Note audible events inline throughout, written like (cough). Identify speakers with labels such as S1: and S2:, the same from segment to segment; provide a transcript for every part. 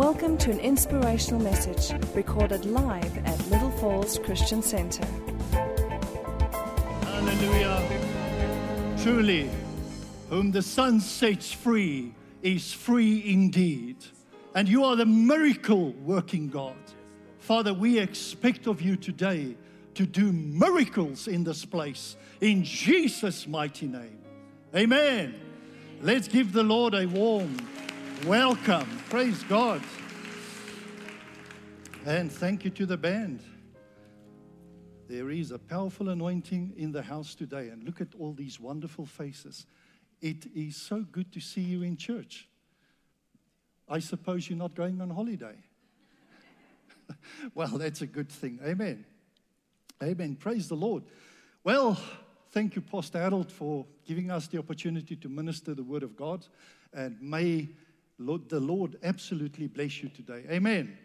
S1: Welcome to an inspirational message recorded live at Little Falls Christian Center.
S2: Hallelujah. Truly, whom the Son sets free is free indeed. And you are the miracle working God. Father, we expect of you today to do miracles in this place in Jesus' mighty name. Amen. Let's give the Lord a warm welcome. Praise God. And thank you to the band. There is a powerful anointing in the house today. And look at all these wonderful faces. It is so good to see you in church. I suppose you're not going on holiday. (laughs) well, that's a good thing. Amen. Amen. Praise the Lord. Well, thank you, Pastor Harold, for giving us the opportunity to minister the word of God. And may Lord, the Lord absolutely bless you today. Amen.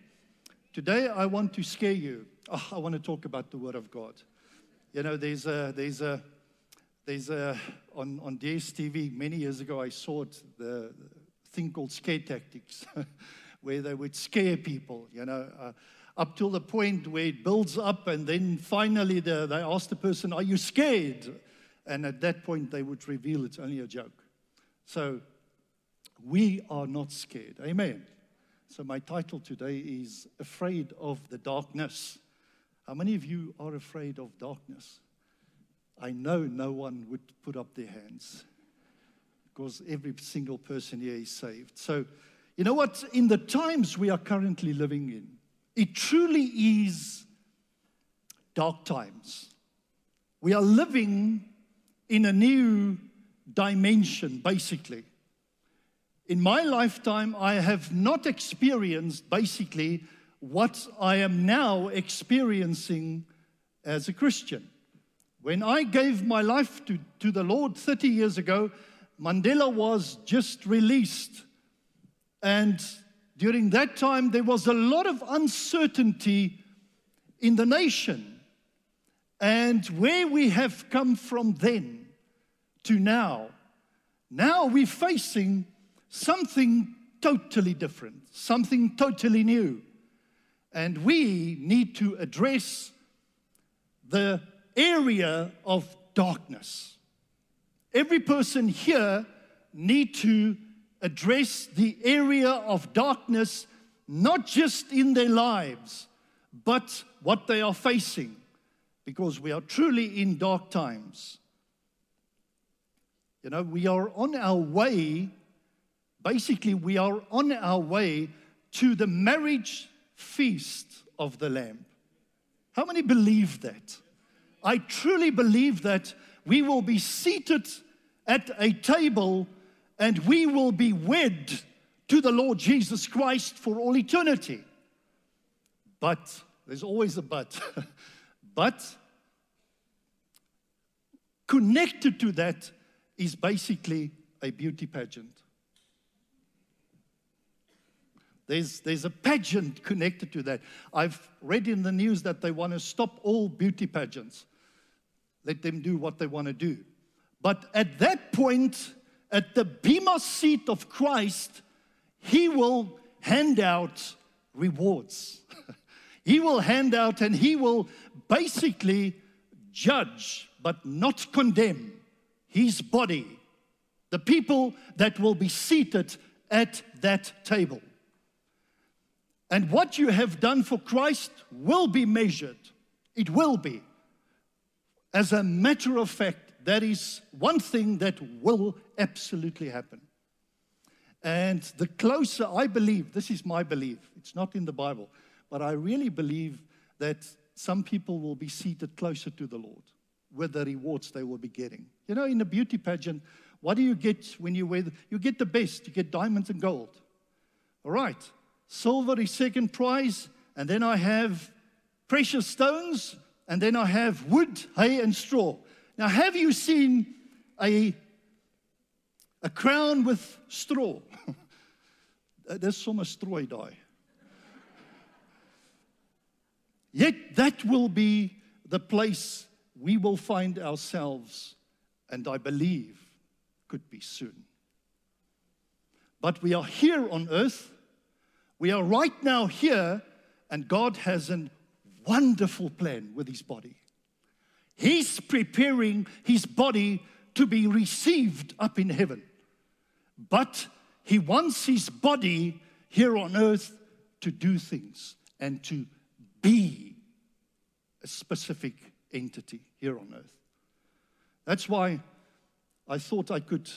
S2: Today, I want to scare you. Oh, I want to talk about the word of God. You know, there's a, there's a, there's a, on, on DSTV many years ago, I saw it, the thing called scare tactics, (laughs) where they would scare people, you know. Uh, up till the point where it builds up, and then finally the, they ask the person, Are you scared? And at that point, they would reveal it's only a joke. So we are not scared. Amen. So my title today is Afraid of the Darkness. How many of you are afraid of darkness? I know no one would put up their hands because every single person here is saved. So, you know what? In the times we are currently living in, it truly is dark times. We are living in a new dimension, basically. In my lifetime, I have not experienced basically what I am now experiencing as a Christian. When I gave my life to, to the Lord 30 years ago, Mandela was just released. And during that time, there was a lot of uncertainty in the nation. And where we have come from then to now, now we're facing something totally different, something totally new. And we need to address the area of darkness. Every person here need to address the area of darkness, not just in their lives, but what they are facing, because we are truly in dark times. You know, we are on our way, basically, we are on our way to the marriage feast of the Lamb. How many believe that? I truly believe that we will be seated at a table and we will be wed to the Lord Jesus Christ for all eternity. But, there's always a but, (laughs) but connected to that is basically a beauty pageant. There's, there's a pageant connected to that. I've read in the news that they want to stop all beauty pageants, let them do what they want to do. But at that point, at the Bema seat of Christ, He will hand out rewards. (laughs) he will hand out and He will basically judge, but not condemn His body, the people that will be seated at that table. And what you have done for Christ will be measured. It will be. As a matter of fact, that is one thing that will absolutely happen. And the closer I believe, this is my belief, it's not in the Bible, but I really believe that some people will be seated closer to the Lord with the rewards they will be getting. You know, in a beauty pageant, what do you get when you wear? The, you get the best. You get diamonds and gold. All right, silver is second prize, and then I have precious stones, and then I have wood, hay, and straw. Now, have you seen a, a crown with straw? Dis sommer strooi daai. Yet that will be the place we will find ourselves, and I believe could be soon. But we are here on earth. We are right now here, and God has a wonderful plan with his body. He's preparing his body to be received up in heaven. But he wants his body here on earth to do things and to be a specific entity here on earth. That's why I thought I could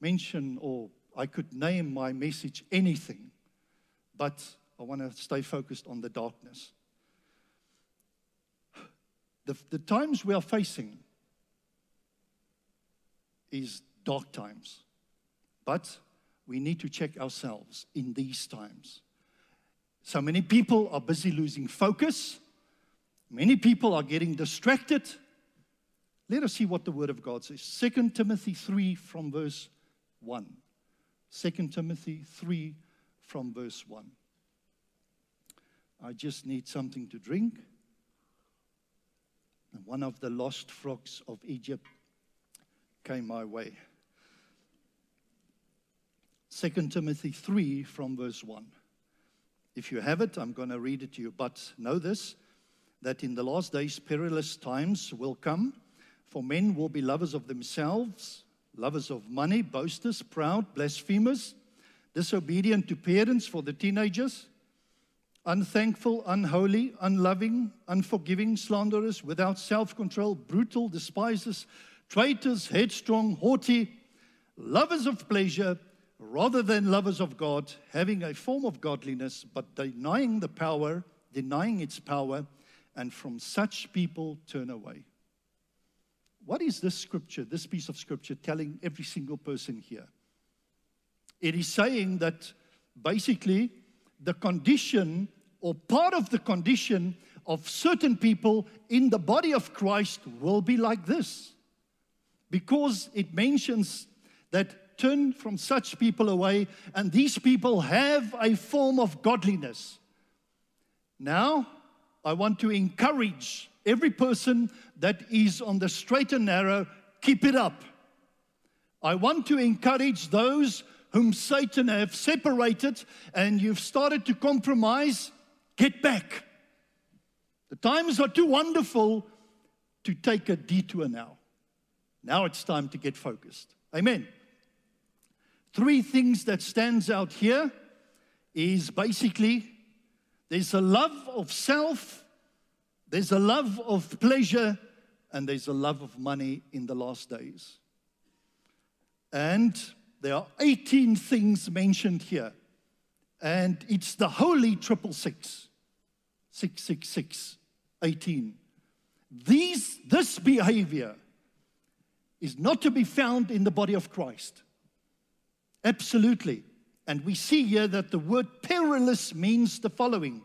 S2: mention or I could name my message anything, but I want to stay focused on the darkness. The, the times we are facing is dark times, but we need to check ourselves in these times. So many people are busy losing focus. Many people are getting distracted. Let us see what the Word of God says. 2 Timothy 3 from verse 1. 2 Timothy 3 from verse 1. I just need something to drink. And one of the lost frogs of Egypt came my way. 2 Timothy 3 from verse 1. If you have it, I'm going to read it to you. But know this that in the last days, perilous times will come, for men will be lovers of themselves, lovers of money, boasters, proud, blasphemers, disobedient to parents for the teenagers, unthankful, unholy, unloving, unforgiving, slanderers, without self control, brutal, despisers, traitors, headstrong, haughty, lovers of pleasure rather than lovers of God, having a form of godliness, but denying the power, denying its power, and from such people turn away. What is this scripture, this piece of scripture, telling every single person here? It is saying that basically the condition or part of the condition of certain people in the body of Christ will be like this. Because it mentions that turn from such people away, and these people have a form of godliness. Now, I want to encourage every person that is on the straight and narrow, keep it up. I want to encourage those whom Satan have separated and you've started to compromise, get back. The times are too wonderful to take a detour now. Now it's time to get focused. Amen three things that stands out here is basically there's a love of self, there's a love of pleasure, and there's a love of money in the last days. And there are 18 things mentioned here. And it's the holy triple six, 666, 18. These, this behavior is not to be found in the body of Christ. Absolutely. And we see here that the word perilous means the following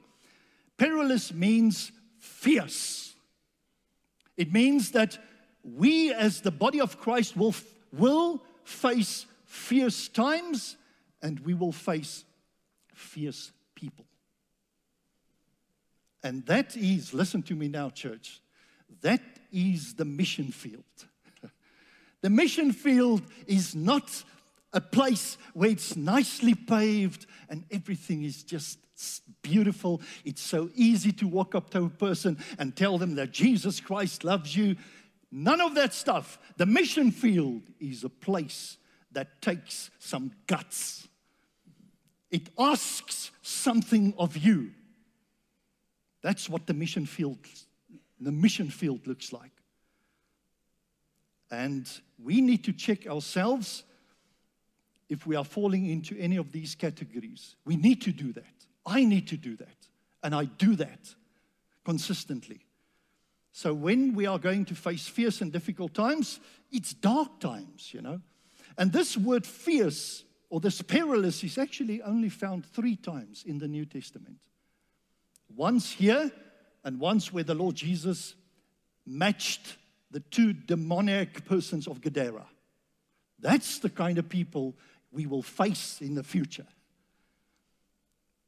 S2: perilous means fierce. It means that we, as the body of Christ, will, will face fierce times and we will face fierce people. And that is, listen to me now, church, that is the mission field. (laughs) the mission field is not a place where it's nicely paved and everything is just beautiful. It's so easy to walk up to a person and tell them that Jesus Christ loves you. None of that stuff. The mission field is a place that takes some guts. It asks something of you. That's what the mission field the mission field looks like. And we need to check ourselves if we are falling into any of these categories. We need to do that. I need to do that. And I do that consistently. So when we are going to face fierce and difficult times, it's dark times, you know. And this word fierce or this perilous is actually only found three times in the New Testament. Once here, and once where the Lord Jesus matched the two demoniac persons of Gadara. That's the kind of people we will face in the future.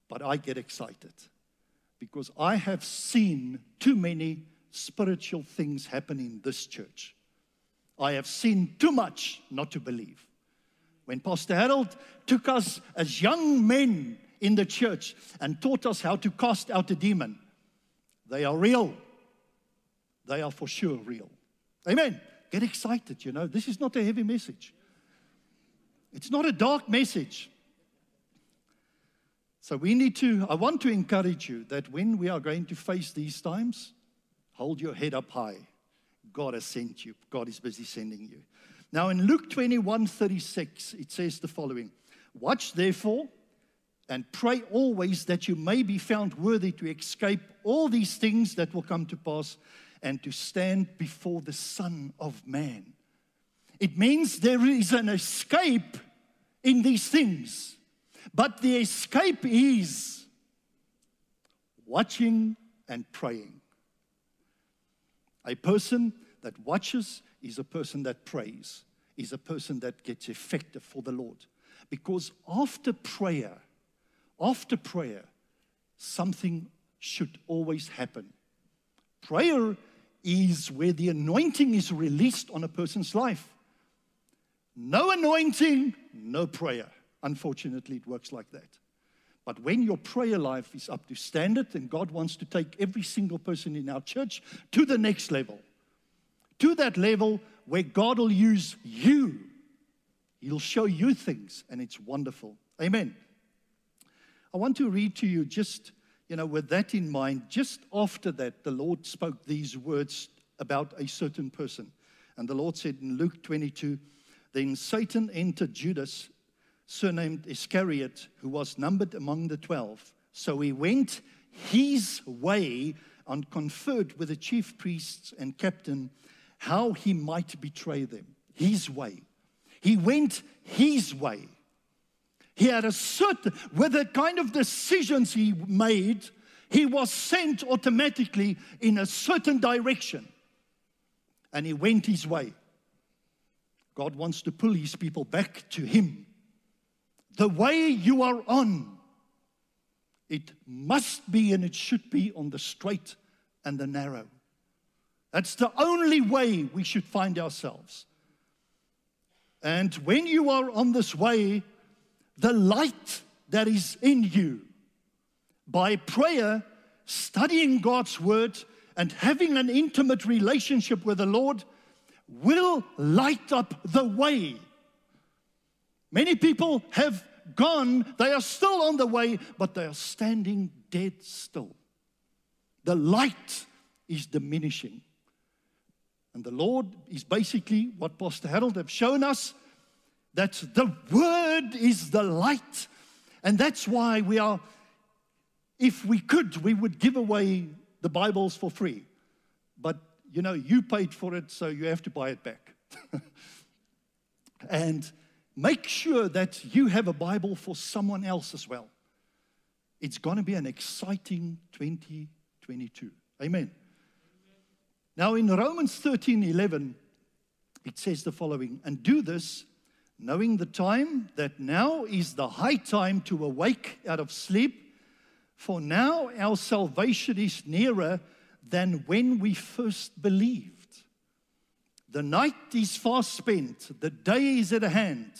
S2: But I get excited because I have seen too many spiritual things happen in this church. I have seen too much not to believe. When Pastor Harold took us as young men in the church and taught us how to cast out a demon. They are real. They are for sure real. Amen. Get excited, you know. This is not a heavy message, it's not a dark message. So we need to, I want to encourage you that when we are going to face these times, hold your head up high. God has sent you, God is busy sending you. Now in Luke 21 36, it says the following Watch therefore and pray always that you may be found worthy to escape all these things that will come to pass and to stand before the Son of Man. It means there is an escape in these things, but the escape is watching and praying. A person that watches is a person that prays, is a person that gets effective for the Lord. Because after prayer, after prayer, something should always happen. Prayer is where the anointing is released on a person's life. No anointing, no prayer. Unfortunately, it works like that. But when your prayer life is up to standard, and God wants to take every single person in our church to the next level, to that level where God will use you. He'll show you things, and it's wonderful. Amen. I want to read to you just, you know, with that in mind, just after that, the Lord spoke these words about a certain person. And the Lord said in Luke 22, then Satan entered Judas, surnamed Iscariot, who was numbered among the twelve. So he went his way and conferred with the chief priests and captain how he might betray them. His way. He went his way. He had a certain, with the kind of decisions he made, he was sent automatically in a certain direction. And he went his way. God wants to pull his people back to him. The way you are on, it must be and it should be on the straight and the narrow. That's the only way we should find ourselves. And when you are on this way, the light that is in you, by prayer, studying God's word, and having an intimate relationship with the Lord, will light up the way. Many people have gone, they are still on the way, but they are standing dead still. The light is diminishing. And the Lord is basically what Pastor Harold have shown us that the Word is the light. And that's why we are, if we could, we would give away the Bibles for free. But you know, you paid for it, so you have to buy it back. (laughs) and make sure that you have a Bible for someone else as well. It's going to be an exciting 2022. Amen. Now, in Romans 13 11, it says the following And do this, knowing the time that now is the high time to awake out of sleep, for now our salvation is nearer than when we first believed. The night is fast spent, the day is at hand.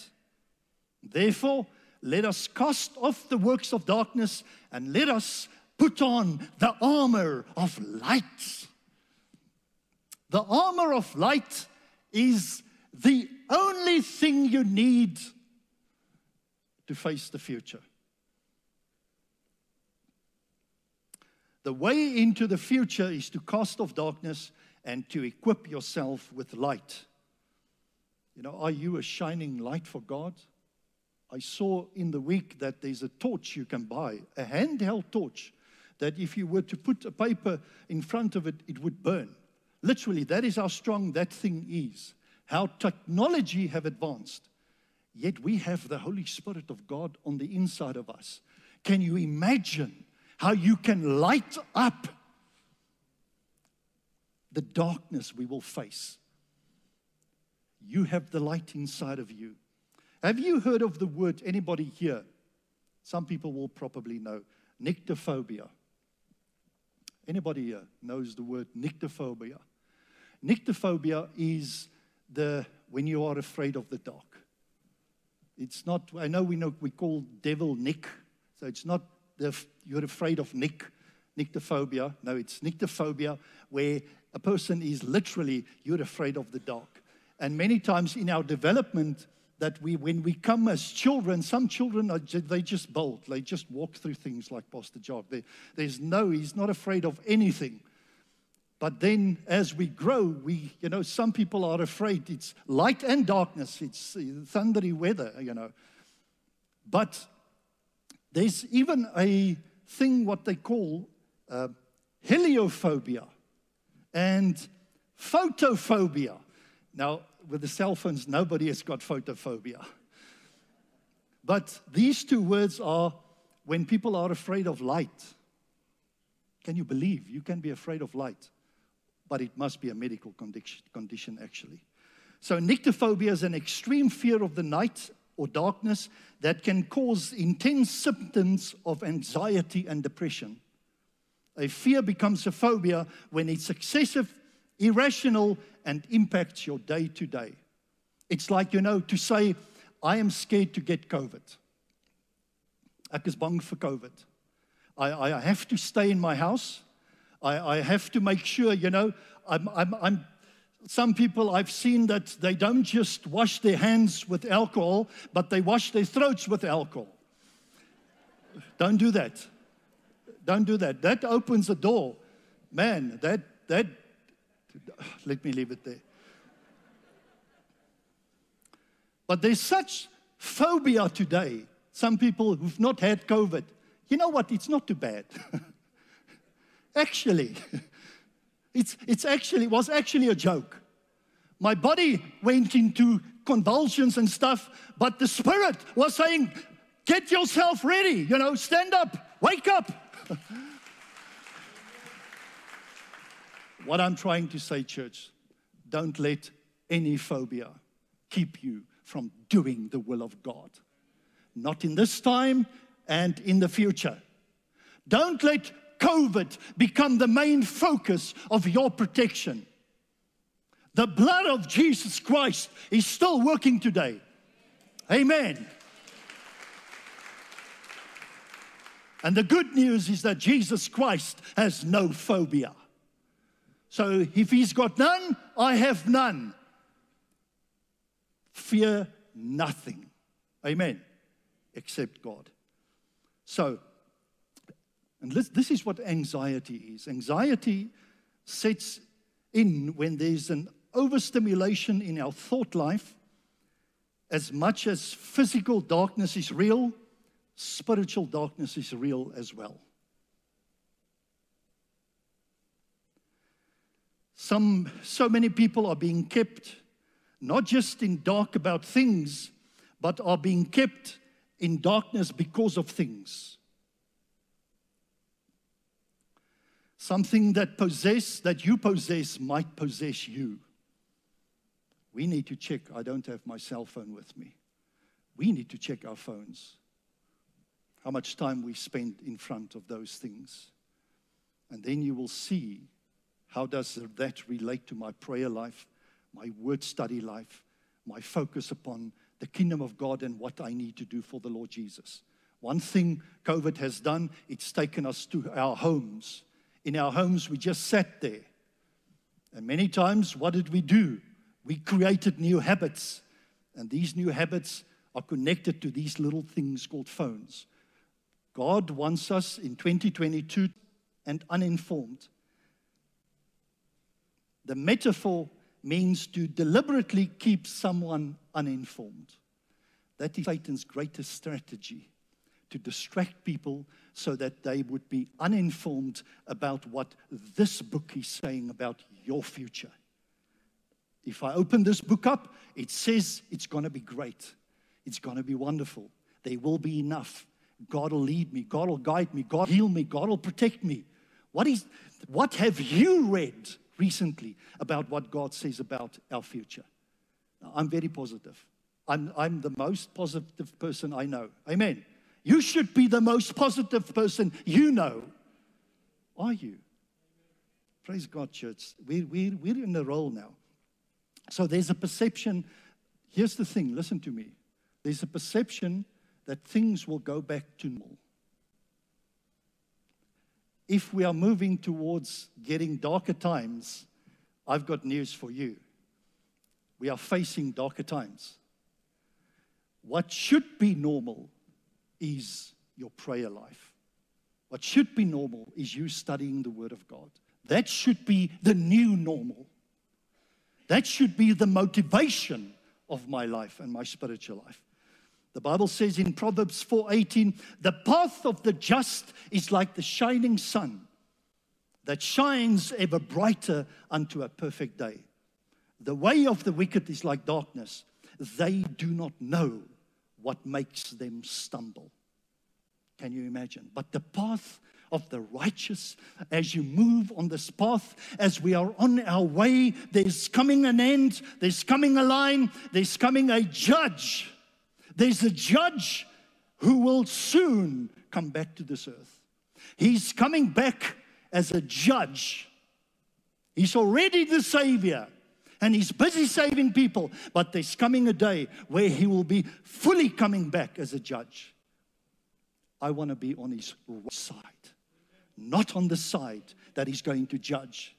S2: Therefore, let us cast off the works of darkness and let us put on the armor of light. The armor of light is the only thing you need to face the future. The way into the future is to cast off darkness and to equip yourself with light. You know, are you a shining light for God? I saw in the week that there's a torch you can buy, a handheld torch, that if you were to put a paper in front of it, it would burn. Literally, that is how strong that thing is. How technology have advanced. Yet we have the Holy Spirit of God on the inside of us. Can you imagine how you can light up the darkness we will face. You have the light inside of you. Have you heard of the word, anybody here? Some people will probably know. Nyctophobia. Anybody here knows the word nyctophobia? Nyctophobia is the when you are afraid of the dark. It's not, I know we know we call devil Nick, So it's not the, you're afraid of Nick, nyctophobia. No, it's nyctophobia, where a person is literally, you're afraid of the dark. And many times in our development, that we, when we come as children, some children are they just bolt. They just walk through things like Pastor Jock. They, there's no, he's not afraid of anything. But then as we grow, we, you know, some people are afraid. It's light and darkness. It's thundery weather, you know. But there's even a thing what they call uh, heliophobia and photophobia. Now, with the cell phones, nobody has got photophobia. But these two words are when people are afraid of light. Can you believe you can be afraid of light? But it must be a medical condition, actually. So, nyctophobia is an extreme fear of the night or darkness that can cause intense symptoms of anxiety and depression. A fear becomes a phobia when it's excessive, irrational, and impacts your day to day. It's like, you know, to say, I am scared to get COVID. Ek is bang vir COVID. I, I have to stay in my house. I, I have to make sure, you know, I'm, I'm, I'm, some people I've seen that they don't just wash their hands with alcohol, but they wash their throats with alcohol. Don't do that. Don't do that. That opens a door. Man, that, that, let me leave it there. But there's such phobia today. Some people who've not had COVID, you know what? It's not too bad. (laughs) actually, (laughs) it's, it's actually, was actually a joke. My body went into convulsions and stuff, but the spirit was saying, Get yourself ready, you know, stand up, wake up. (laughs) what I'm trying to say, church, don't let any phobia keep you from doing the will of God. Not in this time and in the future. Don't let COVID become the main focus of your protection. The blood of Jesus Christ is still working today. Amen. And the good news is that Jesus Christ has no phobia. So if he's got none, I have none. Fear nothing. Amen. Except God. So, and this, is what anxiety is anxiety sets in when there's an overstimulation in our thought life. As much as physical darkness is real, spiritual darkness is real as well. Some, so many people are being kept not just in dark about things, but are being kept in darkness because of things. Something that possess that you possess might possess you. We need to check. I don't have my cell phone with me. We need to check our phones. How much time we spend in front of those things. And then you will see how does that relate to my prayer life, my word study life, my focus upon the kingdom of God and what I need to do for the Lord Jesus. One thing COVID has done, it's taken us to our homes in our homes, we just sat there. And many times, what did we do? We created new habits. And these new habits are connected to these little things called phones. God wants us in 2022 and uninformed. The metaphor means to deliberately keep someone uninformed. That is Satan's greatest strategy to distract people so that they would be uninformed about what this book is saying about your future. If I open this book up, it says it's going to be great. It's going to be wonderful. There will be enough. God will lead me. God will guide me. God will heal me. God will protect me. What, is, what have you read recently about what God says about our future? I'm very positive. I'm, I'm the most positive person I know. Amen. You should be the most positive person you know. Are you? Praise God, church. We're, we're, we're in the role now. So there's a perception. Here's the thing listen to me. There's a perception that things will go back to normal. if we are moving towards getting darker times, I've got news for you. We are facing darker times. What should be normal is your prayer life. What should be normal is you studying the Word of God. That should be the new normal. That should be the motivation of my life and my spiritual life. The Bible says in Proverbs 4:18, "The path of the just is like the shining sun that shines ever brighter unto a perfect day. The way of the wicked is like darkness. They do not know what makes them stumble." Can you imagine? But the path of the righteous as you move on this path, as we are on our way, there's coming an end, there's coming a line, there's coming a judge there's a judge who will soon come back to this earth. He's coming back as a judge. He's already the Savior and he's busy saving people, but there's coming a day where he will be fully coming back as a judge. I want to be on his right side, not on the side that he's going to judge,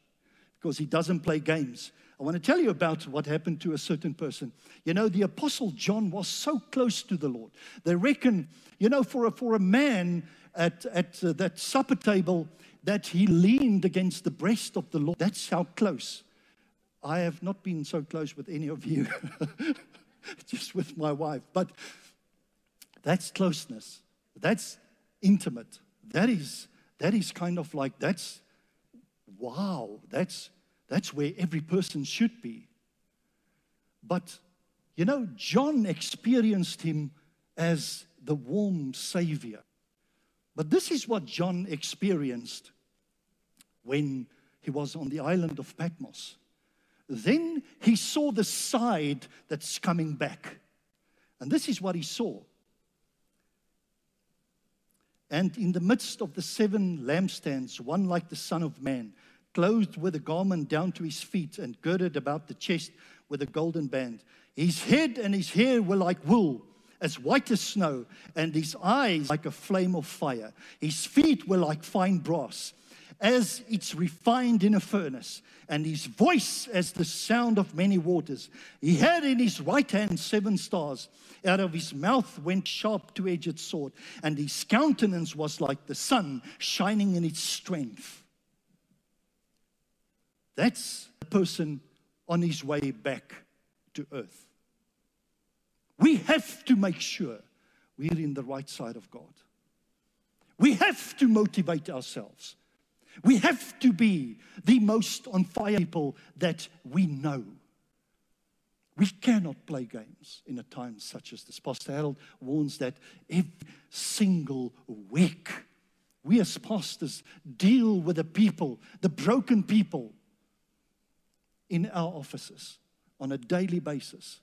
S2: because he doesn't play games. I want to tell you about what happened to a certain person. You know, the Apostle John was so close to the Lord. They reckon, you know, for a, for a man at, at uh, that supper table, that he leaned against the breast of the Lord. That's how close. I have not been so close with any of you, (laughs) just with my wife. But that's closeness. That's intimate. That is, that is kind of like, that's, wow, that's, that's where every person should be. But, you know, John experienced him as the warm Savior. But this is what John experienced when he was on the island of Patmos. Then he saw the side that's coming back. And this is what he saw. And in the midst of the seven lampstands, one like the Son of Man, clothed with a garment down to his feet and girded about the chest with a golden band. His head and his hair were like wool, as white as snow, and his eyes like a flame of fire. His feet were like fine brass, as it's refined in a furnace, and his voice as the sound of many waters. He had in his right hand seven stars. Out of his mouth went sharp two edged sword, and his countenance was like the sun shining in its strength. That's a person on his way back to earth. We have to make sure we're in the right side of God. We have to motivate ourselves. We have to be the most on fire people that we know. We cannot play games in a time such as this. Pastor Harold warns that every single week, we as pastors deal with the people, the broken people in our offices on a daily basis.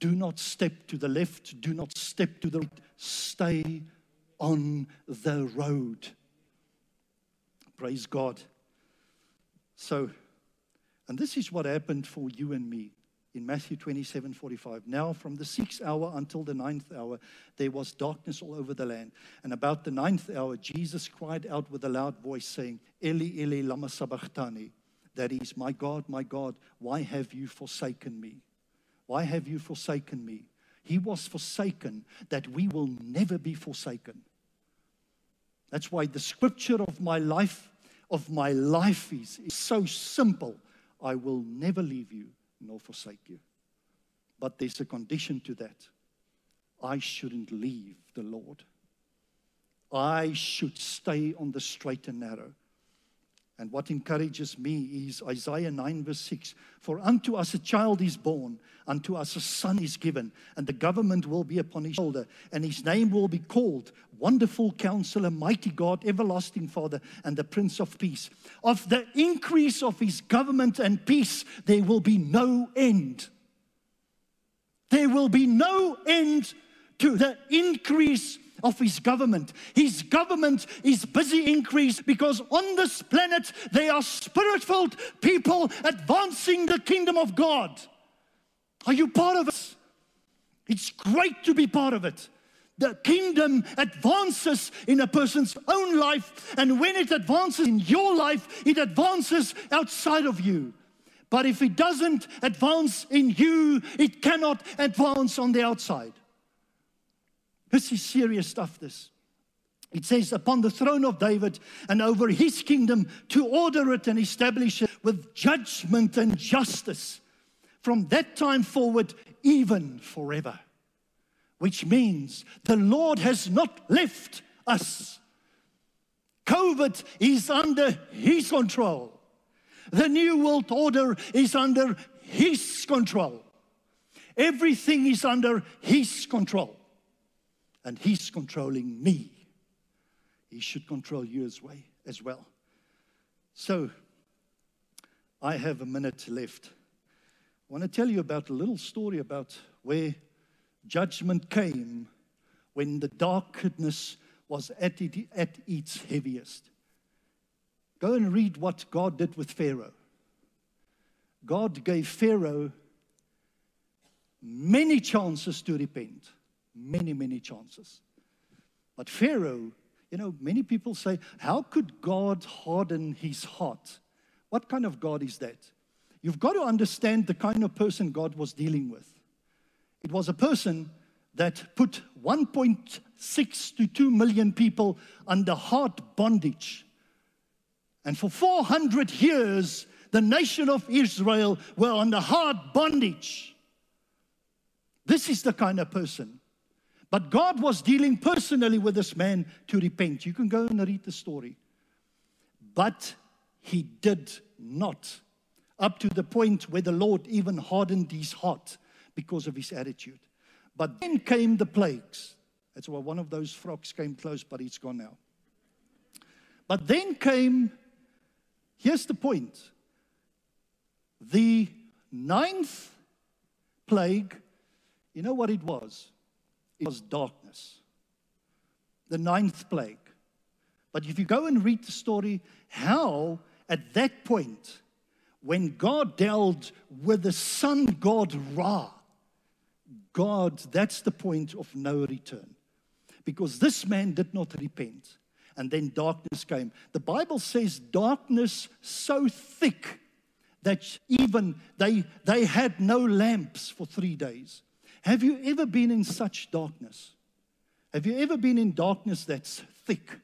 S2: Do not step to the left, do not step to the right, stay on the road. Praise God. So, and this is what happened for you and me in Matthew 27 45. Now, from the sixth hour until the ninth hour, there was darkness all over the land. And about the ninth hour, Jesus cried out with a loud voice, saying, Eli, Eli, Lama Sabachthani that is, My God, my God, why have you forsaken me? Why have you forsaken me? He was forsaken that we will never be forsaken. That's why the scripture of my life, of my life is, is so simple. I will never leave you nor forsake you. But there's a condition to that. I shouldn't leave the Lord. I should stay on the straight and narrow. And what encourages me is Isaiah 9, verse 6 For unto us a child is born, unto us a son is given, and the government will be upon his shoulder, and his name will be called Wonderful Counselor, Mighty God, Everlasting Father, and the Prince of Peace. Of the increase of his government and peace, there will be no end. There will be no end to the increase of his government. His government is busy increase because on this planet they are spirit-filled people advancing the kingdom of God. Are you part of it? It's great to be part of it. The kingdom advances in a person's own life, and when it advances in your life, it advances outside of you. But if it doesn't advance in you, it cannot advance on the outside. This is serious stuff, this. It says, upon the throne of David and over his kingdom to order it and establish it with judgment and justice from that time forward, even forever which means the Lord has not left us. COVID is under His control. The New World Order is under His control. Everything is under His control. And He's controlling me. He should control you as, way, as well. So, I have a minute left. I want to tell you about a little story about where Judgment came when the darkness was at, it, at its heaviest. Go and read what God did with Pharaoh. God gave Pharaoh many chances to repent. Many, many chances. But Pharaoh, you know, many people say, How could God harden his heart? What kind of God is that? You've got to understand the kind of person God was dealing with. It was a person that put 1.6 to 2 million people under hard bondage. And for 400 years, the nation of Israel were under hard bondage. This is the kind of person. But God was dealing personally with this man to repent. You can go and read the story. But he did not, up to the point where the Lord even hardened his heart because of his attitude. But then came the plagues. That's why one of those frogs came close, but it's gone now. But then came, here's the point the ninth plague, you know what it was? Was darkness. The ninth plague. But if you go and read the story, how at that point, when God dealt with the sun god Ra, God, that's the point of no return. Because this man did not repent. And then darkness came. The Bible says darkness so thick that even they, they had no lamps for three days. Have you ever been in such darkness? Have you ever been in darkness that's thick?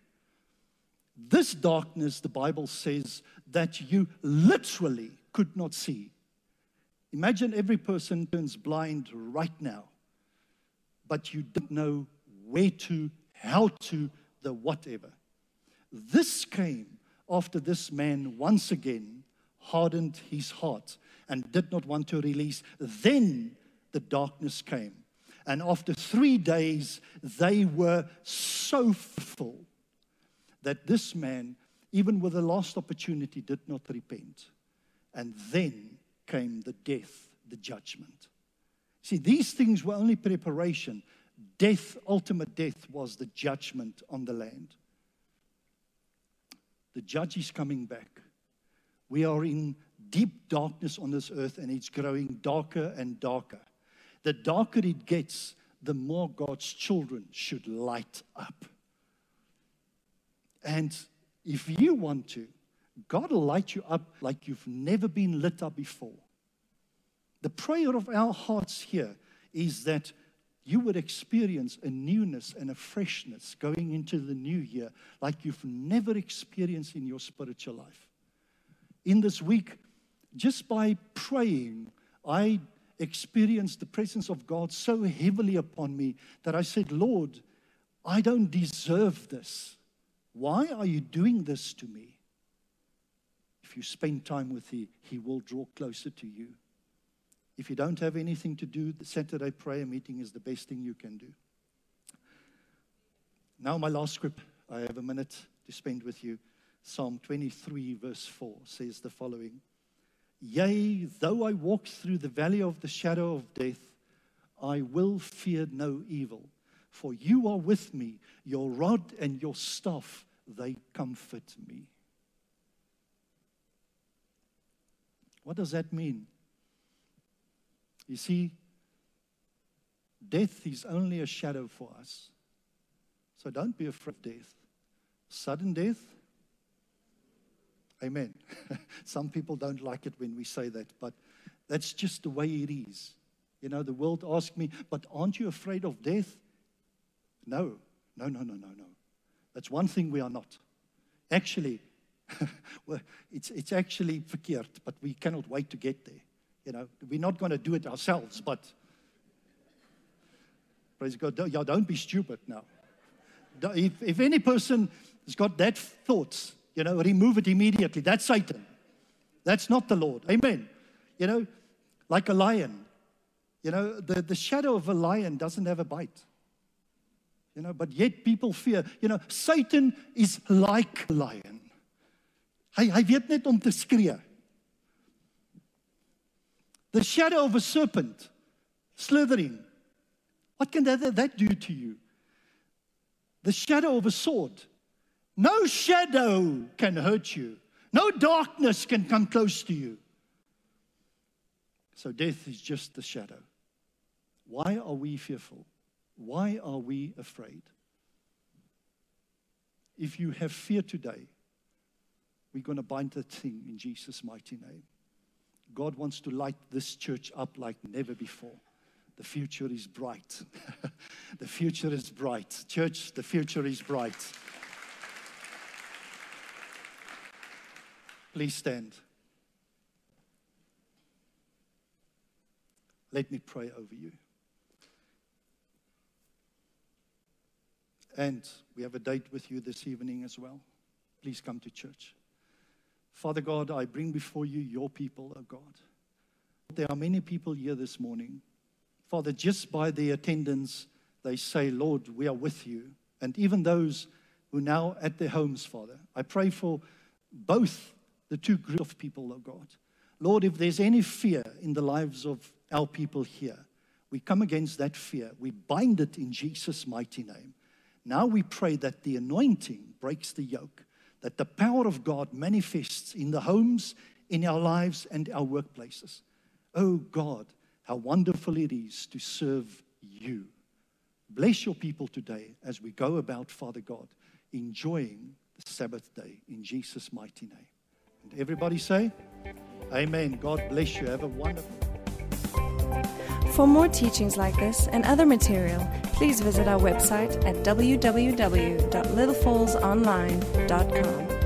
S2: This darkness, the Bible says, that you literally could not see. Imagine every person turns blind right now, but you don't know where to, how to, the whatever. This came after this man once again hardened his heart and did not want to release. Then the darkness came. And after three days, they were so full that this man, even with the last opportunity, did not repent. And then came the death, the judgment. See, these things were only preparation. Death, ultimate death, was the judgment on the land. The judge is coming back. We are in deep darkness on this earth, and it's growing darker and darker. The darker it gets, the more God's children should light up. And if you want to, God will light you up like you've never been lit up before. The prayer of our hearts here is that you would experience a newness and a freshness going into the new year like you've never experienced in your spiritual life. In this week, just by praying, I experienced the presence of God so heavily upon me that I said, Lord, I don't deserve this. Why are you doing this to me? If you spend time with Him, He will draw closer to you. If you don't have anything to do, the Saturday prayer meeting is the best thing you can do. Now, my last script, I have a minute to spend with you. Psalm 23, verse 4 says the following Yea, though I walk through the valley of the shadow of death, I will fear no evil, for you are with me. Your rod and your staff, they comfort me. What does that mean? You see, death is only a shadow for us. So don't be afraid of death. Sudden death, amen. (laughs) Some people don't like it when we say that, but that's just the way it is. You know, the world asks me, but aren't you afraid of death? No, no, no, no, no, no. That's one thing we are not. Actually, (laughs) well, it's, it's actually verkeerd, but we cannot wait to get there. You know, we're not going to do it ourselves, but praise God, don't, yeah, don't be stupid now. If, if any person has got that thoughts, you know, remove it immediately. That's Satan. That's not the Lord. Amen. You know, like a lion. You know, the, the shadow of a lion doesn't have a bite. You know, but yet people fear. You know, Satan is like a lion. Hy hy weet net om te skree. The shadow of a serpent slithering. What can that, that do to you? The shadow of a sword. No shadow can hurt you. No darkness can come close to you. So death is just the shadow. Why are we fearful? Why are we afraid? If you have fear today, we're going to bind that thing in Jesus' mighty name. God wants to light this church up like never before. The future is bright. (laughs) the future is bright. Church, the future is bright. Please stand. Let me pray over you. And we have a date with you this evening as well. Please come to church. Father God, I bring before you your people, oh God. There are many people here this morning. Father, just by the attendance, they say, Lord, we are with you. And even those who now at their homes, Father, I pray for both the two groups of people, oh God. Lord, if there's any fear in the lives of our people here, we come against that fear. We bind it in Jesus' mighty name. Now we pray that the anointing breaks the yoke, that the power of God manifests in the homes, in our lives, and our workplaces. Oh God, how wonderful it is to serve you. Bless your people today as we go about, Father God, enjoying the Sabbath day in Jesus' mighty name. Everybody say, Amen. God bless you. Have a wonderful
S1: For more teachings like this and other material, please visit our website at www.littlefallsonline.com.